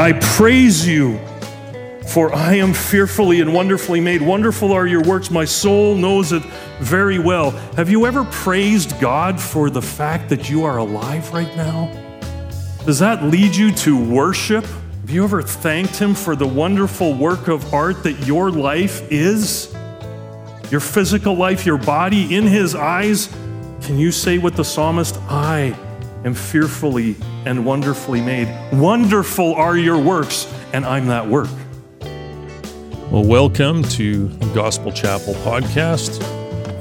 I praise you, for I am fearfully and wonderfully made. Wonderful are your works. My soul knows it very well. Have you ever praised God for the fact that you are alive right now? Does that lead you to worship? Have you ever thanked Him for the wonderful work of art that your life is? Your physical life, your body, in His eyes? Can you say with the psalmist, I am fearfully and wonderfully made? Wonderful are your works, and I'm that work. Well, welcome to Gospel Chapel podcast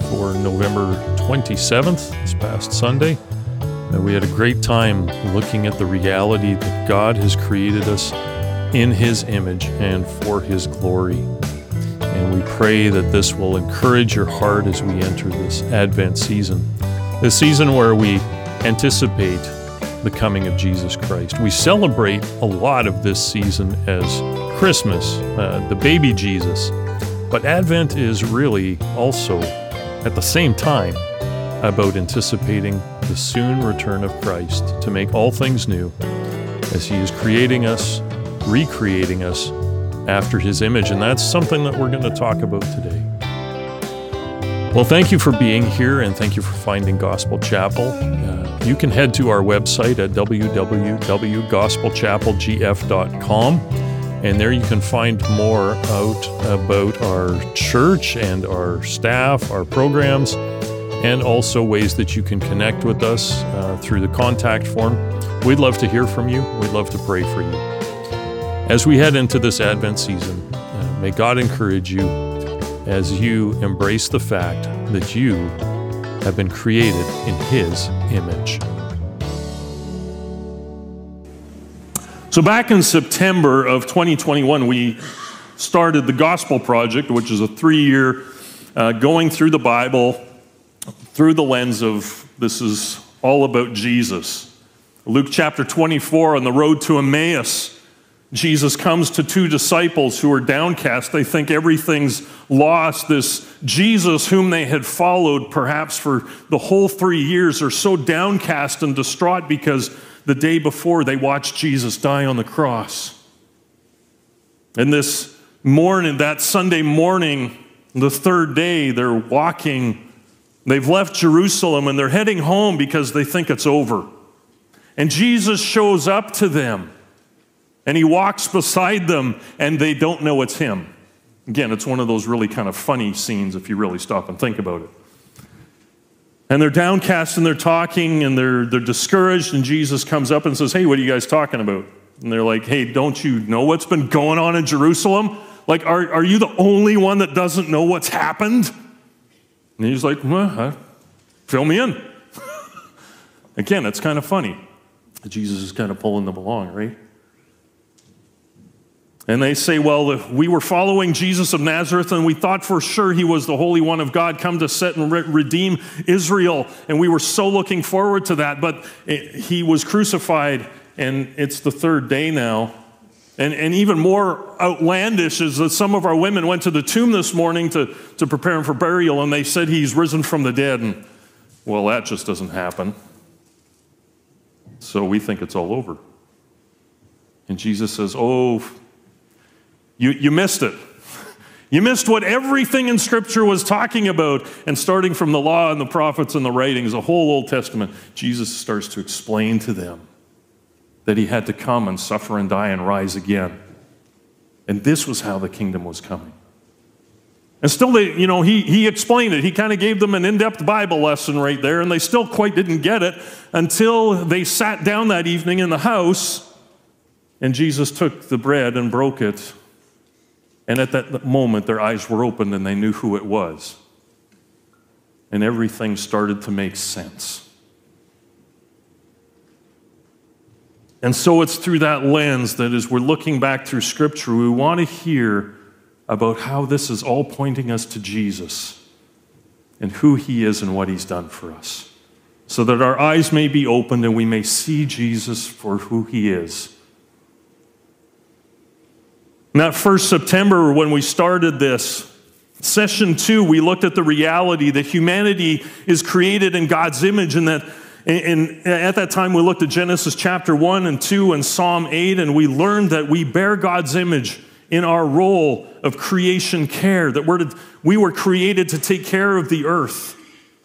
for November 27th, this past Sunday. And we had a great time looking at the reality that God has created us in His image and for His glory. And we pray that this will encourage your heart as we enter this Advent season, the season where we anticipate the coming of Jesus Christ. We celebrate a lot of this season as Christmas, uh, the baby Jesus. But Advent is really also, at the same time, about anticipating the soon return of Christ to make all things new as He is creating us, recreating us after His image. And that's something that we're going to talk about today. Well, thank you for being here and thank you for finding Gospel Chapel. Uh, you can head to our website at www.gospelchapelgf.com and there you can find more out about our church and our staff, our programs, and also ways that you can connect with us uh, through the contact form. We'd love to hear from you. We'd love to pray for you. As we head into this Advent season, uh, may God encourage you as you embrace the fact that you have been created in His image. So, back in September of 2021, we started the Gospel Project, which is a three year uh, going through the Bible through the lens of this is all about Jesus. Luke chapter 24, on the road to Emmaus, Jesus comes to two disciples who are downcast. They think everything's lost. This Jesus, whom they had followed perhaps for the whole three years, are so downcast and distraught because the day before they watched Jesus die on the cross. And this morning, that Sunday morning, the third day, they're walking. They've left Jerusalem and they're heading home because they think it's over. And Jesus shows up to them and he walks beside them and they don't know it's him. Again, it's one of those really kind of funny scenes if you really stop and think about it. And they're downcast and they're talking and they're, they're discouraged. And Jesus comes up and says, Hey, what are you guys talking about? And they're like, Hey, don't you know what's been going on in Jerusalem? Like, are, are you the only one that doesn't know what's happened? And he's like, well, Fill me in. Again, it's kind of funny. Jesus is kind of pulling them along, right? And they say, Well, we were following Jesus of Nazareth and we thought for sure he was the Holy One of God come to set and re- redeem Israel. And we were so looking forward to that. But it, he was crucified and it's the third day now. And, and even more outlandish is that some of our women went to the tomb this morning to, to prepare him for burial and they said he's risen from the dead. And well, that just doesn't happen. So we think it's all over. And Jesus says, Oh, you, you missed it. You missed what everything in Scripture was talking about. And starting from the law and the prophets and the writings, the whole Old Testament, Jesus starts to explain to them that he had to come and suffer and die and rise again. And this was how the kingdom was coming. And still, they, you know, he, he explained it. He kind of gave them an in depth Bible lesson right there, and they still quite didn't get it until they sat down that evening in the house, and Jesus took the bread and broke it and at that moment, their eyes were opened and they knew who it was. And everything started to make sense. And so it's through that lens that as we're looking back through Scripture, we want to hear about how this is all pointing us to Jesus and who He is and what He's done for us. So that our eyes may be opened and we may see Jesus for who He is and that first September, when we started this, session two, we looked at the reality that humanity is created in God's image and that And at that time, we looked at Genesis chapter 1 and 2 and Psalm 8, and we learned that we bear God's image in our role of creation care, that we're to, we were created to take care of the earth.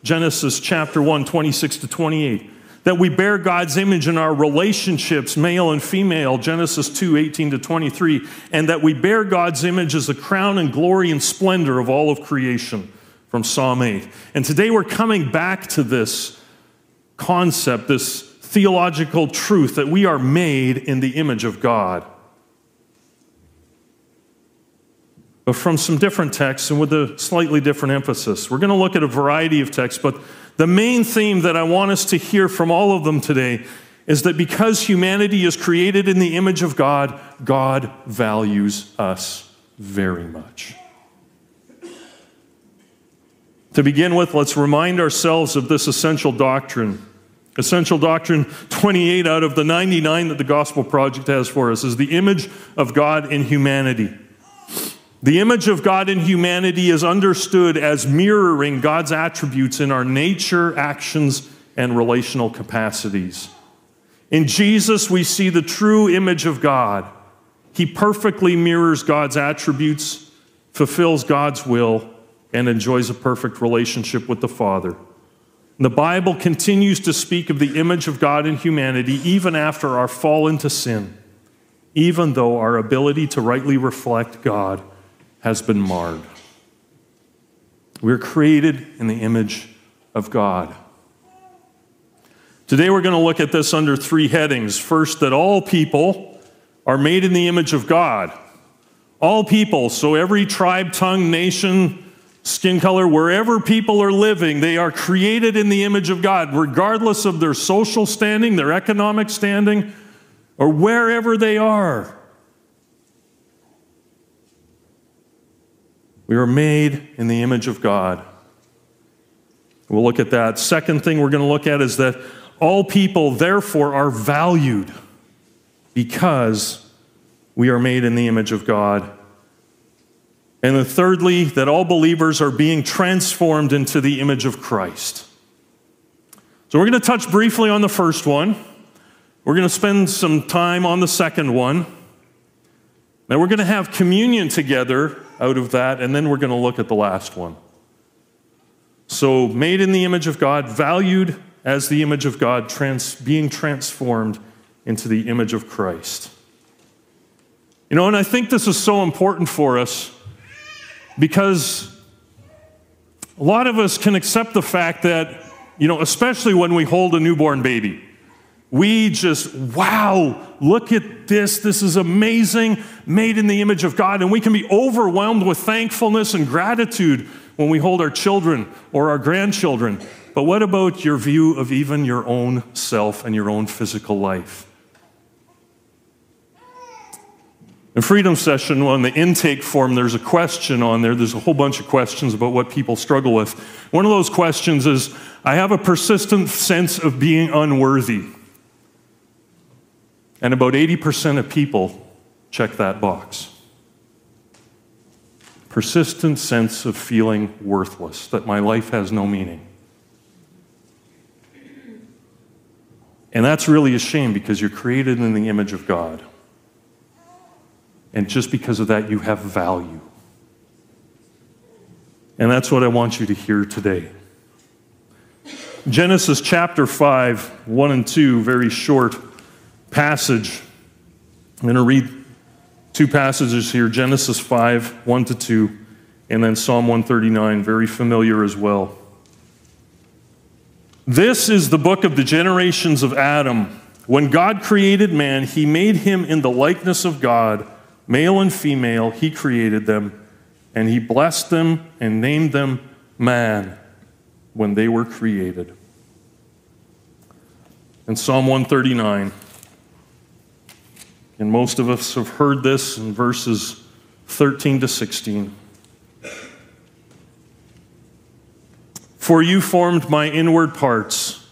Genesis chapter 1, 26 to 28. That we bear God's image in our relationships, male and female, Genesis 2, 18 to 23. And that we bear God's image as the crown and glory and splendor of all of creation, from Psalm 8. And today we're coming back to this concept, this theological truth that we are made in the image of God. but from some different texts and with a slightly different emphasis. We're going to look at a variety of texts, but the main theme that I want us to hear from all of them today is that because humanity is created in the image of God, God values us very much. To begin with, let's remind ourselves of this essential doctrine. Essential doctrine 28 out of the 99 that the Gospel Project has for us is the image of God in humanity. The image of God in humanity is understood as mirroring God's attributes in our nature, actions, and relational capacities. In Jesus, we see the true image of God. He perfectly mirrors God's attributes, fulfills God's will, and enjoys a perfect relationship with the Father. The Bible continues to speak of the image of God in humanity even after our fall into sin, even though our ability to rightly reflect God has been marred. We're created in the image of God. Today we're going to look at this under three headings. First, that all people are made in the image of God. All people, so every tribe, tongue, nation, skin color, wherever people are living, they are created in the image of God, regardless of their social standing, their economic standing, or wherever they are. We were made in the image of God. We'll look at that. Second thing we're going to look at is that all people, therefore, are valued because we are made in the image of God. And then, thirdly, that all believers are being transformed into the image of Christ. So, we're going to touch briefly on the first one. We're going to spend some time on the second one. Now, we're going to have communion together out of that, and then we're going to look at the last one. So, made in the image of God, valued as the image of God, trans- being transformed into the image of Christ. You know, and I think this is so important for us because a lot of us can accept the fact that, you know, especially when we hold a newborn baby, we just, wow, look at this. This is amazing, made in the image of God. And we can be overwhelmed with thankfulness and gratitude when we hold our children or our grandchildren. But what about your view of even your own self and your own physical life? In Freedom Session, on the intake form, there's a question on there. There's a whole bunch of questions about what people struggle with. One of those questions is I have a persistent sense of being unworthy. And about 80% of people check that box. Persistent sense of feeling worthless, that my life has no meaning. And that's really a shame because you're created in the image of God. And just because of that, you have value. And that's what I want you to hear today. Genesis chapter 5, 1 and 2, very short passage. I'm going to read two passages here Genesis 5, 1 to 2, and then Psalm 139, very familiar as well. This is the book of the generations of Adam. When God created man, he made him in the likeness of God, male and female, he created them, and he blessed them and named them man when they were created. And Psalm 139, and most of us have heard this in verses 13 to 16. For you formed my inward parts.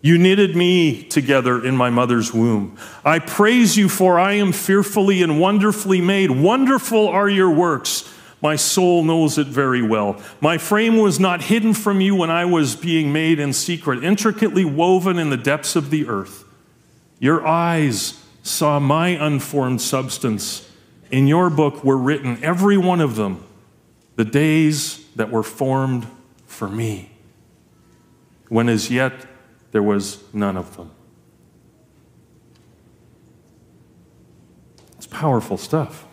You knitted me together in my mother's womb. I praise you, for I am fearfully and wonderfully made. Wonderful are your works. My soul knows it very well. My frame was not hidden from you when I was being made in secret, intricately woven in the depths of the earth. Your eyes saw my unformed substance. In your book were written, every one of them, the days that were formed for me, when as yet there was none of them. It's powerful stuff.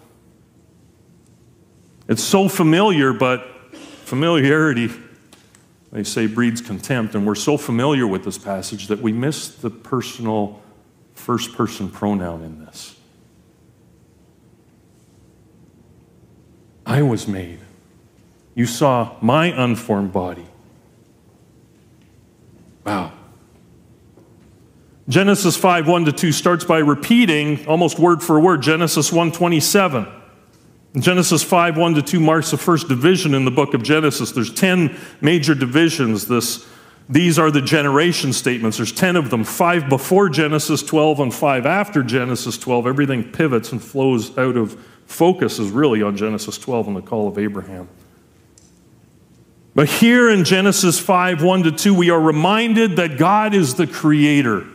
It's so familiar, but familiarity, they say, breeds contempt. And we're so familiar with this passage that we miss the personal first person pronoun in this. I was made. You saw my unformed body. Wow. Genesis 5 1 to 2 starts by repeating almost word for word Genesis 1 27. Genesis 5 1 to 2 marks the first division in the book of Genesis. There's 10 major divisions. This, these are the generation statements. There's 10 of them, five before Genesis 12 and five after Genesis 12. Everything pivots and flows out of focus, is really on Genesis 12 and the call of Abraham. But here in Genesis 5 1 to 2, we are reminded that God is the creator.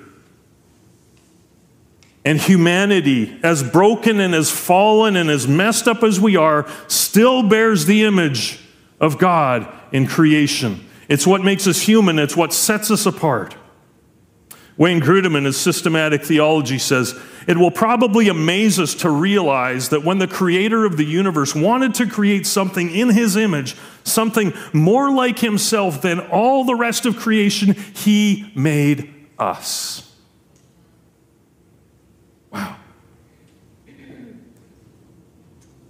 And humanity, as broken and as fallen and as messed up as we are, still bears the image of God in creation. It's what makes us human, it's what sets us apart. Wayne Grudem, in his systematic theology, says it will probably amaze us to realize that when the creator of the universe wanted to create something in his image, something more like himself than all the rest of creation, he made us.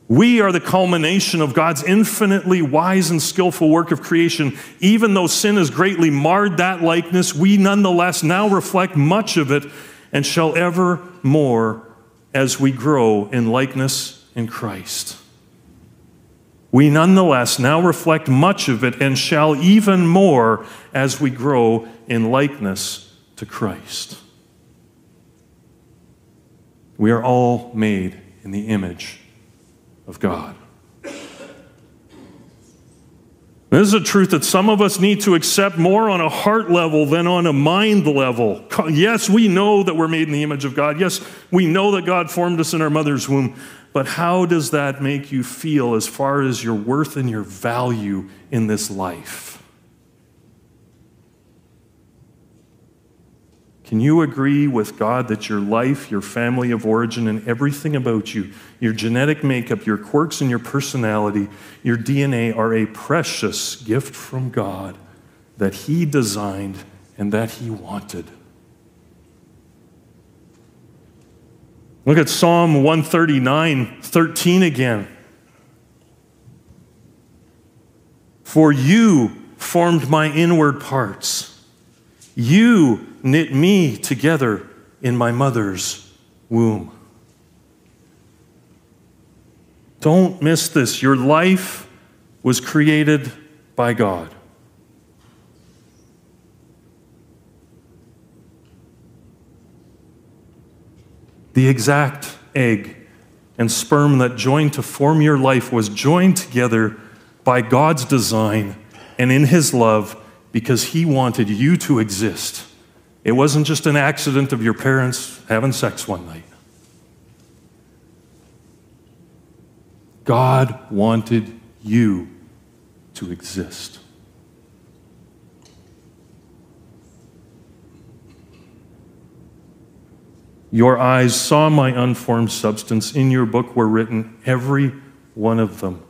We are the culmination of God's infinitely wise and skillful work of creation. Even though sin has greatly marred that likeness, we nonetheless now reflect much of it and shall ever more as we grow in likeness in Christ. We nonetheless now reflect much of it and shall even more as we grow in likeness to Christ. We are all made in the image of God. This is a truth that some of us need to accept more on a heart level than on a mind level. Yes, we know that we're made in the image of God. Yes, we know that God formed us in our mother's womb. But how does that make you feel as far as your worth and your value in this life? Can you agree with God that your life, your family of origin, and everything about you, your genetic makeup, your quirks, and your personality, your DNA are a precious gift from God that He designed and that He wanted? Look at Psalm 139, 13 again. For you formed my inward parts. You knit me together in my mother's womb. Don't miss this. Your life was created by God. The exact egg and sperm that joined to form your life was joined together by God's design and in His love because He wanted you to exist. It wasn't just an accident of your parents having sex one night. God wanted you to exist. Your eyes saw my unformed substance. In your book were written, every one of them,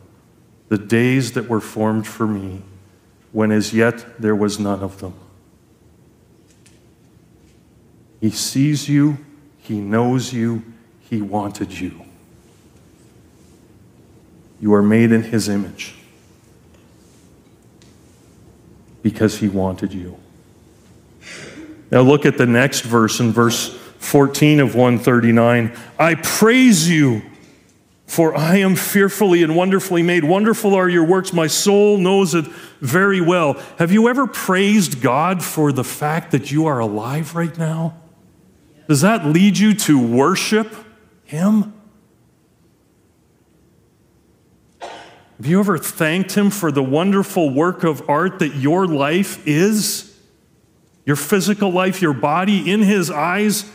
the days that were formed for me when as yet there was none of them. He sees you, He knows you, He wanted you. You are made in His image because He wanted you. Now look at the next verse in verse 14 of 139. I praise you for I am fearfully and wonderfully made. Wonderful are your works. My soul knows it very well. Have you ever praised God for the fact that you are alive right now? Does that lead you to worship Him? Have you ever thanked Him for the wonderful work of art that your life is? Your physical life, your body, in His eyes?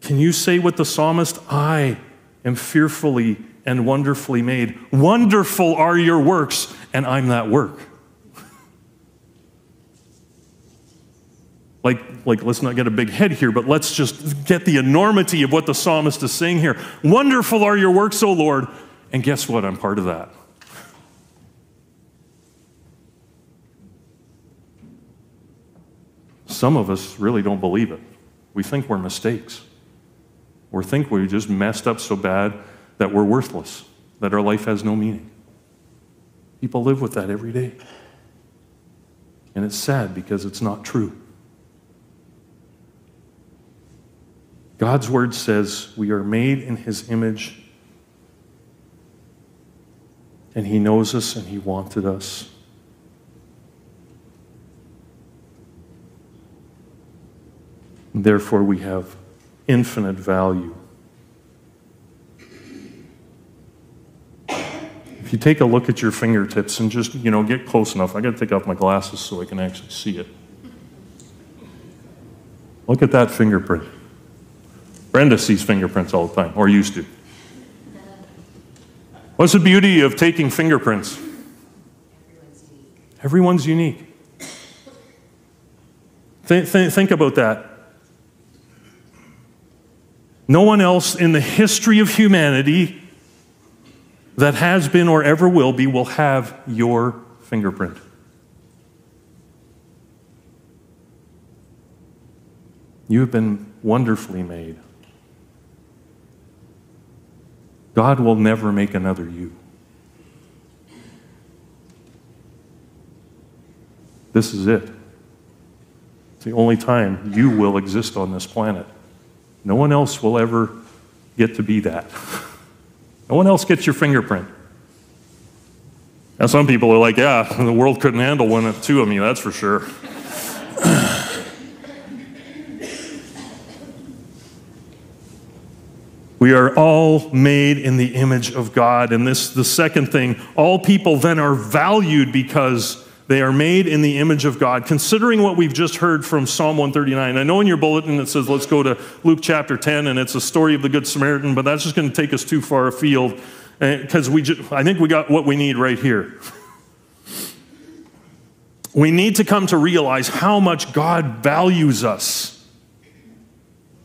Can you say with the psalmist, I am fearfully and wonderfully made? Wonderful are your works, and I'm that work. Like, like, let's not get a big head here, but let's just get the enormity of what the psalmist is saying here. Wonderful are your works, O Lord. And guess what? I'm part of that. Some of us really don't believe it. We think we're mistakes. We think we just messed up so bad that we're worthless, that our life has no meaning. People live with that every day. And it's sad because it's not true. God's word says we are made in his image, and he knows us and he wanted us. Therefore, we have infinite value. If you take a look at your fingertips and just, you know, get close enough, I got to take off my glasses so I can actually see it. Look at that fingerprint. Brenda sees fingerprints all the time, or used to. What's the beauty of taking fingerprints? Everyone's unique. Think, think, think about that. No one else in the history of humanity that has been or ever will be will have your fingerprint. You have been wonderfully made. God will never make another you. This is it. It's the only time you will exist on this planet. No one else will ever get to be that. No one else gets your fingerprint. Now, some people are like, yeah, the world couldn't handle one of two of me, that's for sure. We are all made in the image of God. And this, the second thing, all people then are valued because they are made in the image of God. Considering what we've just heard from Psalm 139, I know in your bulletin it says, let's go to Luke chapter 10, and it's a story of the Good Samaritan, but that's just going to take us too far afield eh, because we just, I think we got what we need right here. We need to come to realize how much God values us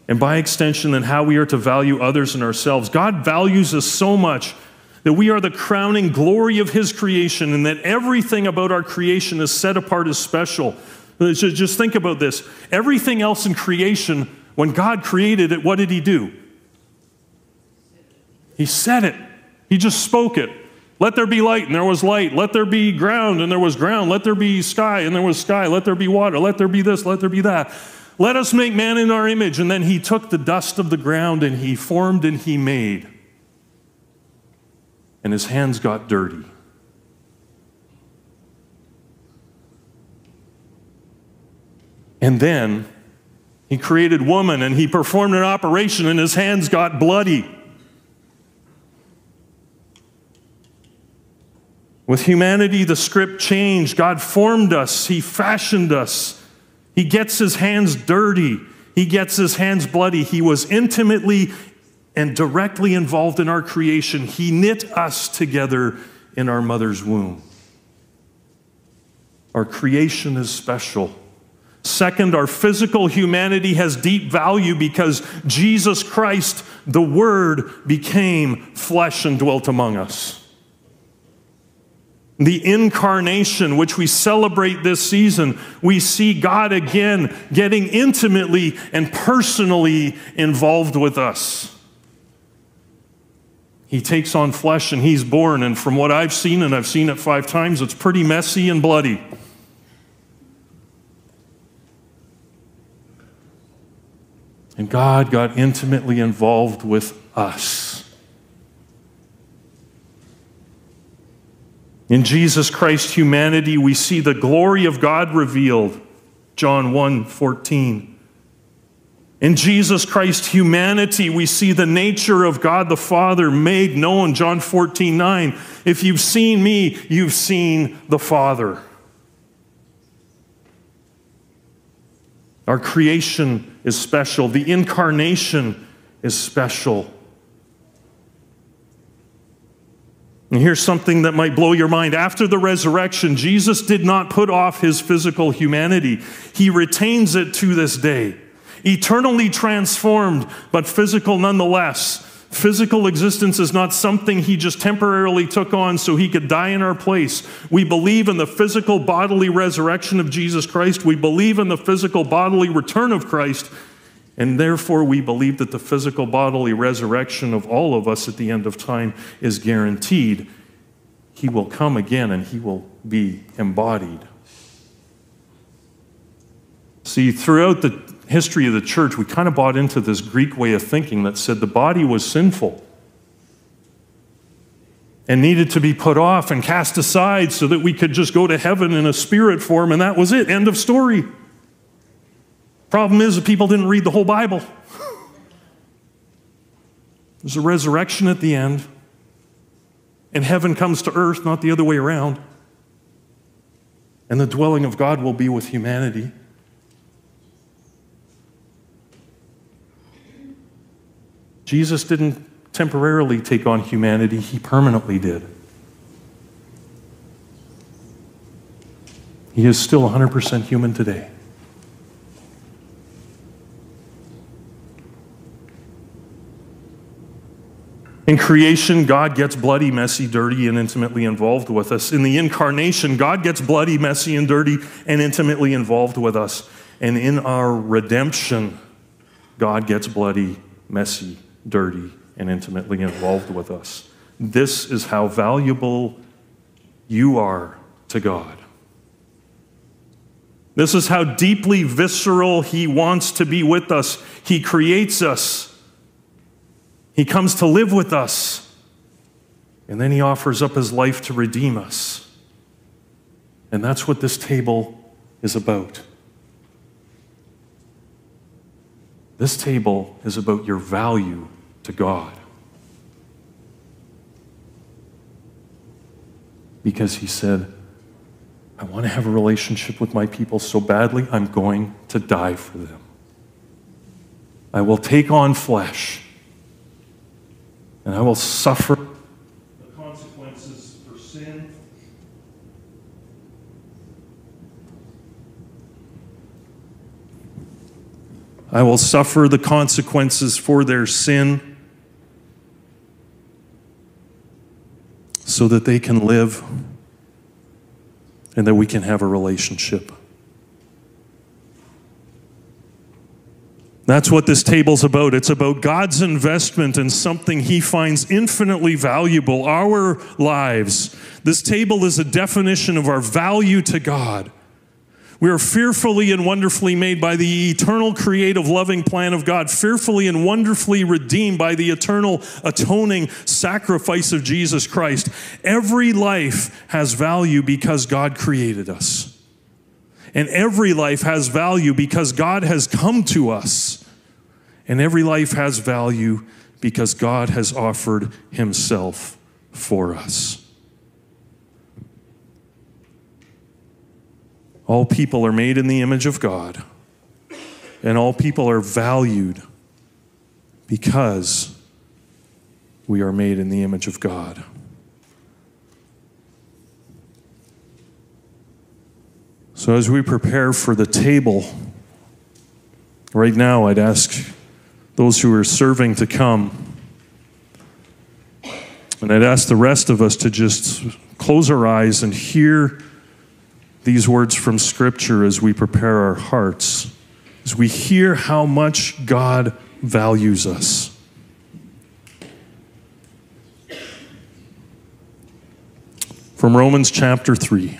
and by extension, then how we are to value others and ourselves. God values us so much that we are the crowning glory of His creation and that everything about our creation is set apart as special. Just think about this. Everything else in creation, when God created it, what did He do? He said it, He just spoke it. Let there be light, and there was light. Let there be ground, and there was ground. Let there be sky, and there was sky. Let there be water. Let there be this. Let there be that. Let us make man in our image. And then he took the dust of the ground and he formed and he made. And his hands got dirty. And then he created woman and he performed an operation and his hands got bloody. With humanity, the script changed. God formed us, He fashioned us. He gets his hands dirty. He gets his hands bloody. He was intimately and directly involved in our creation. He knit us together in our mother's womb. Our creation is special. Second, our physical humanity has deep value because Jesus Christ, the Word, became flesh and dwelt among us. The incarnation, which we celebrate this season, we see God again getting intimately and personally involved with us. He takes on flesh and he's born, and from what I've seen, and I've seen it five times, it's pretty messy and bloody. And God got intimately involved with us. In Jesus Christ's humanity, we see the glory of God revealed. John 1 14. In Jesus Christ, humanity, we see the nature of God the Father made known. John 14, 9. If you've seen me, you've seen the Father. Our creation is special, the incarnation is special. And here's something that might blow your mind. After the resurrection, Jesus did not put off his physical humanity, he retains it to this day. Eternally transformed, but physical nonetheless. Physical existence is not something he just temporarily took on so he could die in our place. We believe in the physical bodily resurrection of Jesus Christ. We believe in the physical bodily return of Christ. And therefore, we believe that the physical bodily resurrection of all of us at the end of time is guaranteed. He will come again and he will be embodied. See, throughout the history of the church, we kind of bought into this Greek way of thinking that said the body was sinful and needed to be put off and cast aside so that we could just go to heaven in a spirit form, and that was it. End of story. Problem is, the people didn't read the whole Bible. There's a resurrection at the end, and heaven comes to earth, not the other way around. And the dwelling of God will be with humanity. Jesus didn't temporarily take on humanity, he permanently did. He is still 100% human today. In creation, God gets bloody, messy, dirty, and intimately involved with us. In the incarnation, God gets bloody, messy, and dirty, and intimately involved with us. And in our redemption, God gets bloody, messy, dirty, and intimately involved with us. This is how valuable you are to God. This is how deeply visceral He wants to be with us. He creates us he comes to live with us, and then he offers up his life to redeem us. And that's what this table is about. This table is about your value to God. Because he said, I want to have a relationship with my people so badly, I'm going to die for them. I will take on flesh and I will suffer the consequences for sin. I will suffer the consequences for their sin so that they can live and that we can have a relationship. That's what this table's about. It's about God's investment in something he finds infinitely valuable, our lives. This table is a definition of our value to God. We are fearfully and wonderfully made by the eternal, creative, loving plan of God, fearfully and wonderfully redeemed by the eternal, atoning sacrifice of Jesus Christ. Every life has value because God created us. And every life has value because God has come to us. And every life has value because God has offered Himself for us. All people are made in the image of God, and all people are valued because we are made in the image of God. So, as we prepare for the table, right now I'd ask those who are serving to come. And I'd ask the rest of us to just close our eyes and hear these words from Scripture as we prepare our hearts, as we hear how much God values us. From Romans chapter 3.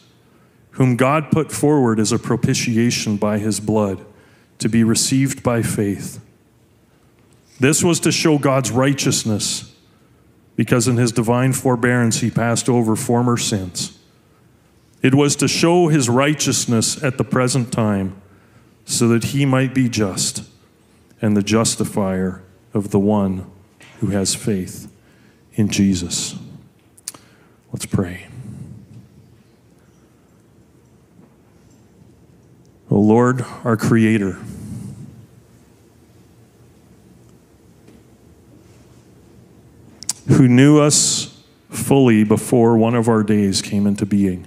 whom God put forward as a propitiation by his blood to be received by faith. This was to show God's righteousness, because in his divine forbearance he passed over former sins. It was to show his righteousness at the present time so that he might be just and the justifier of the one who has faith in Jesus. Let's pray. O Lord, our Creator, who knew us fully before one of our days came into being.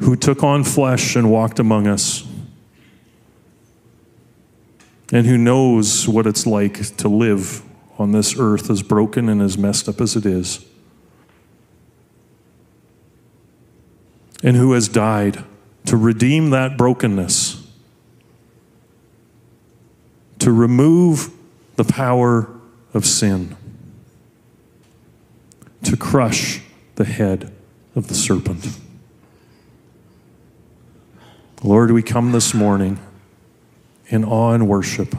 who took on flesh and walked among us, and who knows what it's like to live on this earth as broken and as messed up as it is, and who has died to redeem that brokenness, to remove the power of sin, to crush the head of the serpent. Lord, we come this morning in awe and worship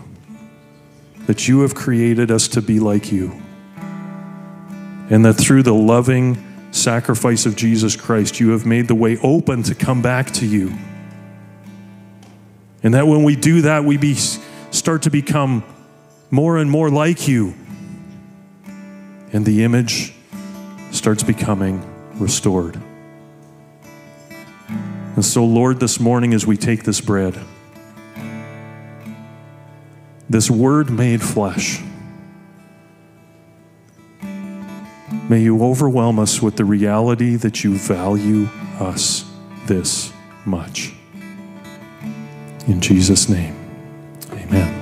that you have created us to be like you. And that through the loving sacrifice of Jesus Christ, you have made the way open to come back to you. And that when we do that, we be, start to become more and more like you. And the image starts becoming restored. And so, Lord, this morning as we take this bread, this word made flesh, may you overwhelm us with the reality that you value us this much. In Jesus' name, amen.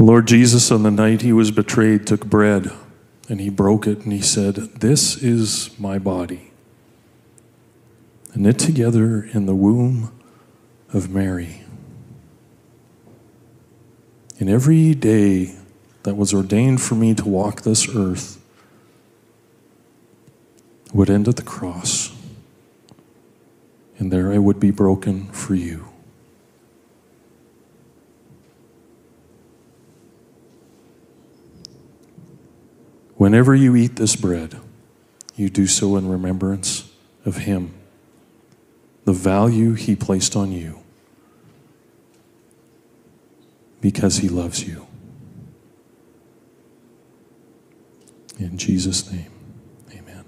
Lord Jesus, on the night he was betrayed, took bread and he broke it and he said, This is my body, and knit together in the womb of Mary. In every day that was ordained for me to walk this earth would end at the cross, and there I would be broken for you. Whenever you eat this bread, you do so in remembrance of Him, the value He placed on you, because He loves you. In Jesus' name, amen.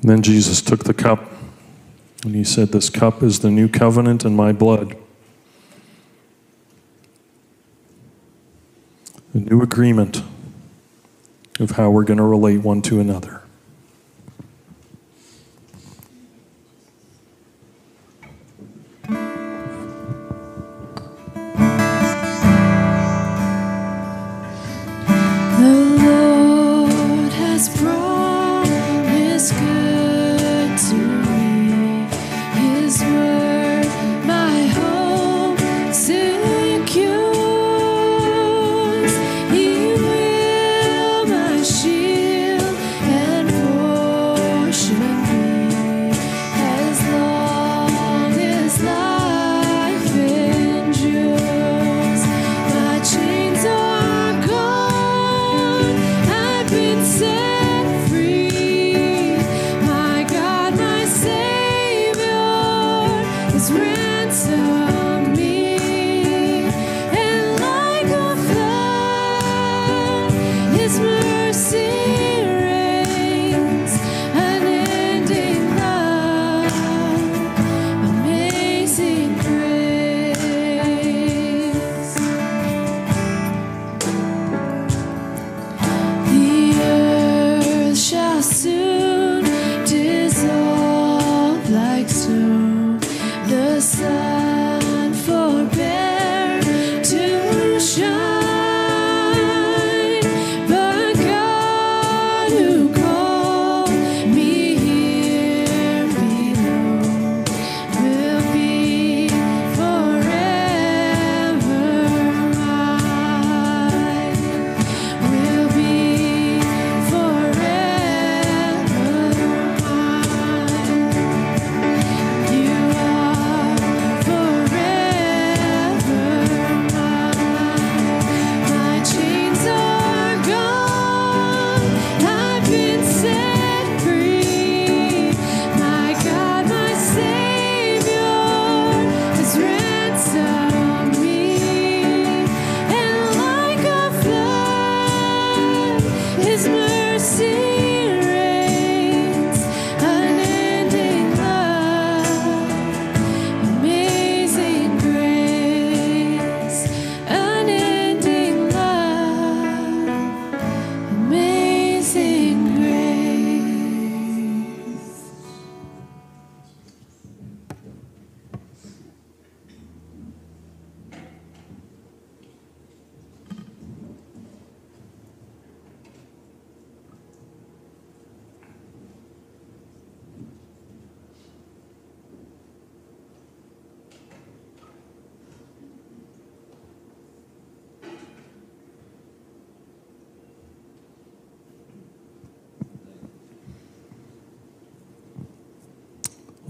Then Jesus took the cup. And he said, This cup is the new covenant in my blood. A new agreement of how we're going to relate one to another.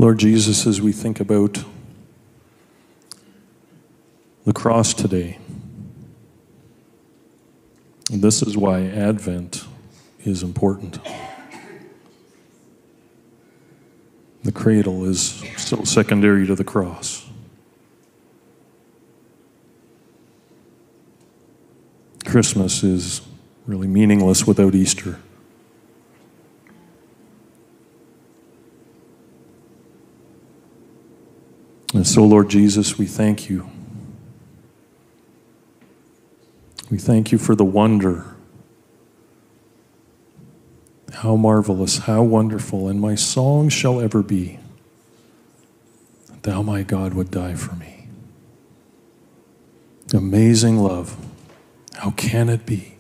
Lord Jesus, as we think about the cross today, this is why Advent is important. The cradle is so secondary to the cross. Christmas is really meaningless without Easter. And so, Lord Jesus, we thank you. We thank you for the wonder, How marvelous, how wonderful, and my song shall ever be that thou, my God, would die for me. Amazing love. How can it be?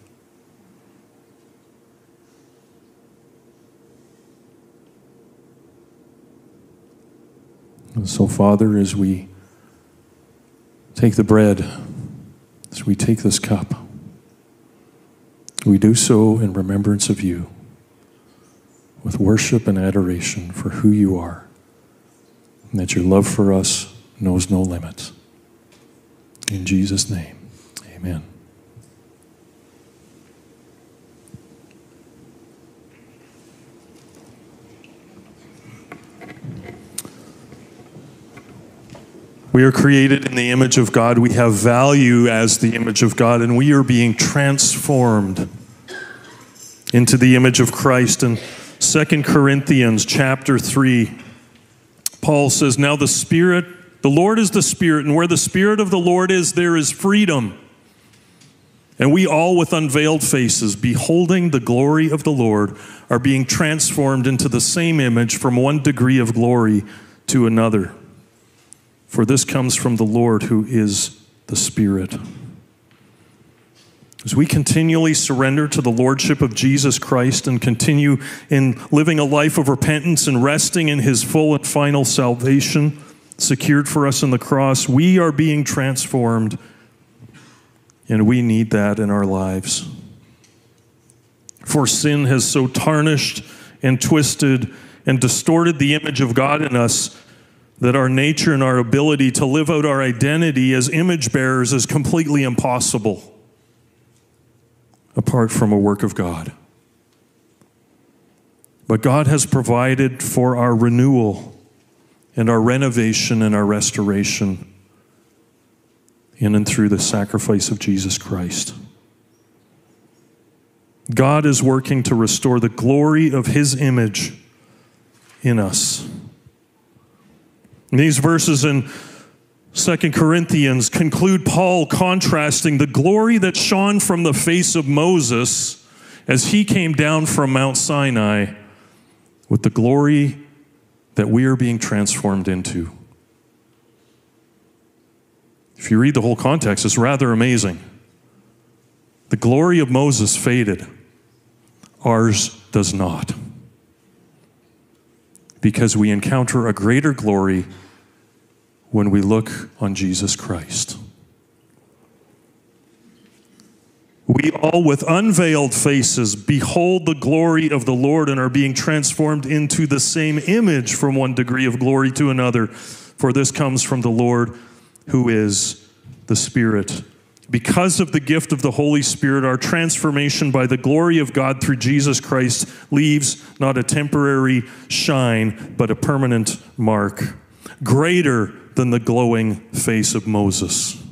And so, Father, as we take the bread, as we take this cup, we do so in remembrance of you, with worship and adoration for who you are, and that your love for us knows no limits. In Jesus' name, amen. We are created in the image of God. We have value as the image of God, and we are being transformed into the image of Christ. In 2 Corinthians chapter 3, Paul says, Now the Spirit, the Lord is the Spirit, and where the Spirit of the Lord is, there is freedom. And we all, with unveiled faces, beholding the glory of the Lord, are being transformed into the same image from one degree of glory to another for this comes from the Lord who is the Spirit. As we continually surrender to the Lordship of Jesus Christ and continue in living a life of repentance and resting in His full and final salvation secured for us in the cross, we are being transformed, and we need that in our lives. For sin has so tarnished and twisted and distorted the image of God in us that our nature and our ability to live out our identity as image bearers is completely impossible apart from a work of God. But God has provided for our renewal and our renovation and our restoration in and through the sacrifice of Jesus Christ. God is working to restore the glory of His image in us. These verses in Second Corinthians conclude Paul contrasting the glory that shone from the face of Moses as he came down from Mount Sinai with the glory that we are being transformed into. If you read the whole context, it's rather amazing. The glory of Moses faded, ours does not. Because we encounter a greater glory when we look on Jesus Christ. We all, with unveiled faces, behold the glory of the Lord and are being transformed into the same image from one degree of glory to another. For this comes from the Lord who is the Spirit. Because of the gift of the Holy Spirit, our transformation by the glory of God through Jesus Christ leaves not a temporary shine, but a permanent mark. Greater than the glowing face of Moses.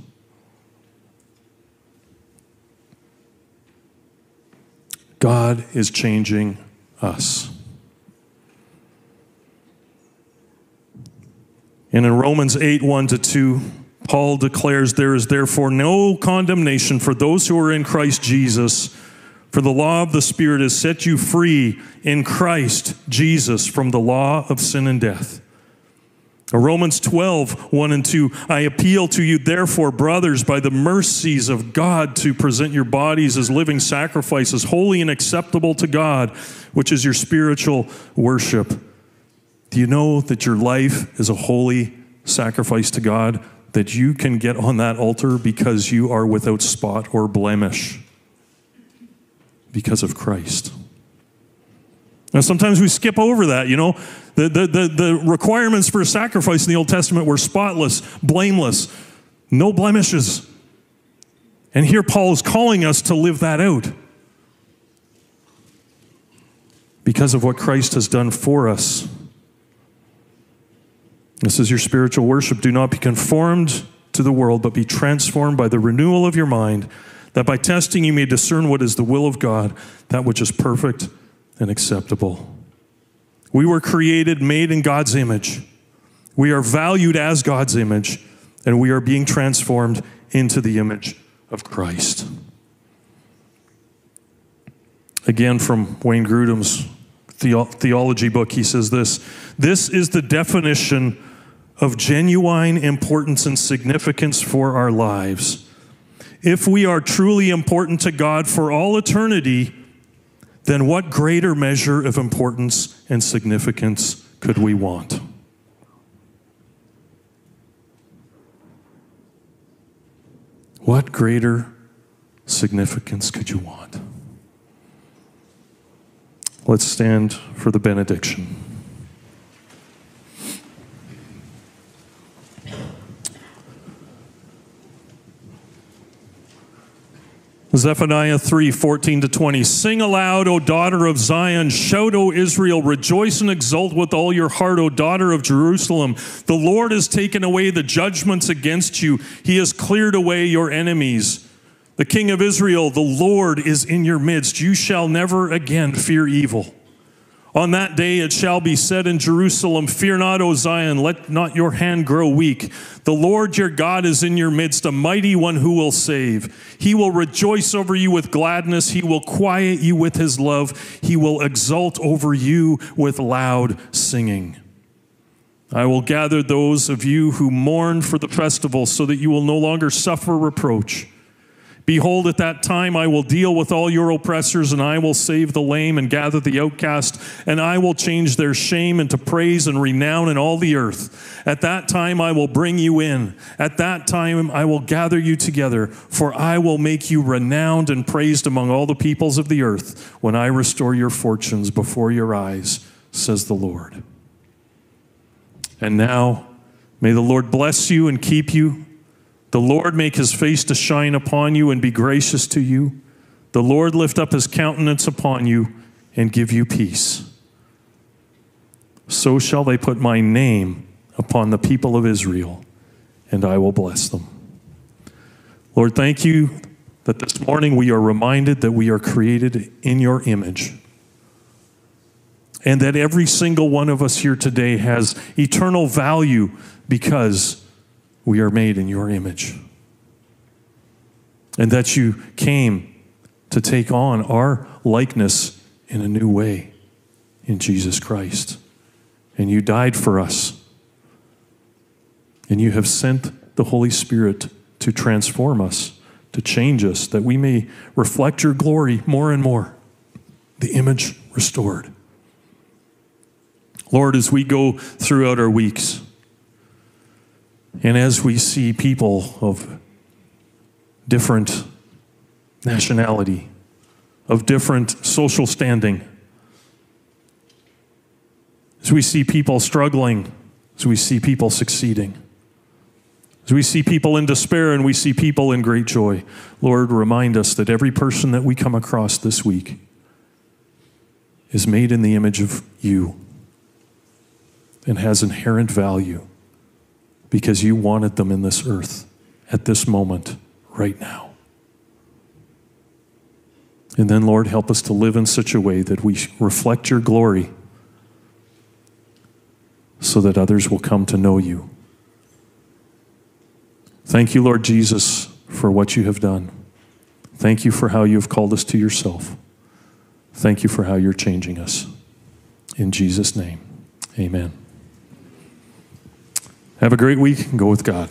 God is changing us. And in Romans 8 1 to 2, Paul declares, There is therefore no condemnation for those who are in Christ Jesus, for the law of the Spirit has set you free in Christ Jesus from the law of sin and death. Romans 12, 1 and 2. I appeal to you, therefore, brothers, by the mercies of God, to present your bodies as living sacrifices, holy and acceptable to God, which is your spiritual worship. Do you know that your life is a holy sacrifice to God? That you can get on that altar because you are without spot or blemish because of Christ. Now, sometimes we skip over that, you know. The, the, the, the requirements for sacrifice in the Old Testament were spotless, blameless, no blemishes. And here Paul is calling us to live that out because of what Christ has done for us. This is your spiritual worship. Do not be conformed to the world, but be transformed by the renewal of your mind, that by testing you may discern what is the will of God, that which is perfect and acceptable. We were created, made in God's image. We are valued as God's image, and we are being transformed into the image of Christ. Again, from Wayne Grudem's theo- theology book, he says this This is the definition of genuine importance and significance for our lives. If we are truly important to God for all eternity, then what greater measure of importance and significance could we want? What greater significance could you want? Let's stand for the benediction. Zephaniah 3 14 to 20. Sing aloud, O daughter of Zion. Shout, O Israel. Rejoice and exult with all your heart, O daughter of Jerusalem. The Lord has taken away the judgments against you, He has cleared away your enemies. The King of Israel, the Lord, is in your midst. You shall never again fear evil. On that day it shall be said in Jerusalem, Fear not, O Zion, let not your hand grow weak. The Lord your God is in your midst, a mighty one who will save. He will rejoice over you with gladness. He will quiet you with his love. He will exult over you with loud singing. I will gather those of you who mourn for the festival so that you will no longer suffer reproach. Behold, at that time I will deal with all your oppressors, and I will save the lame and gather the outcast, and I will change their shame into praise and renown in all the earth. At that time I will bring you in. At that time I will gather you together, for I will make you renowned and praised among all the peoples of the earth when I restore your fortunes before your eyes, says the Lord. And now, may the Lord bless you and keep you. The Lord make his face to shine upon you and be gracious to you. The Lord lift up his countenance upon you and give you peace. So shall they put my name upon the people of Israel, and I will bless them. Lord, thank you that this morning we are reminded that we are created in your image. And that every single one of us here today has eternal value because we are made in your image. And that you came to take on our likeness in a new way in Jesus Christ. And you died for us. And you have sent the Holy Spirit to transform us, to change us, that we may reflect your glory more and more, the image restored. Lord, as we go throughout our weeks, and as we see people of different nationality, of different social standing, as we see people struggling, as we see people succeeding, as we see people in despair and we see people in great joy, Lord, remind us that every person that we come across this week is made in the image of you and has inherent value because you wanted them in this earth at this moment, right now. And then, Lord, help us to live in such a way that we reflect your glory so that others will come to know you. Thank you, Lord Jesus, for what you have done. Thank you for how you have called us to yourself. Thank you for how you're changing us. In Jesus' name, amen. Have a great week and go with God.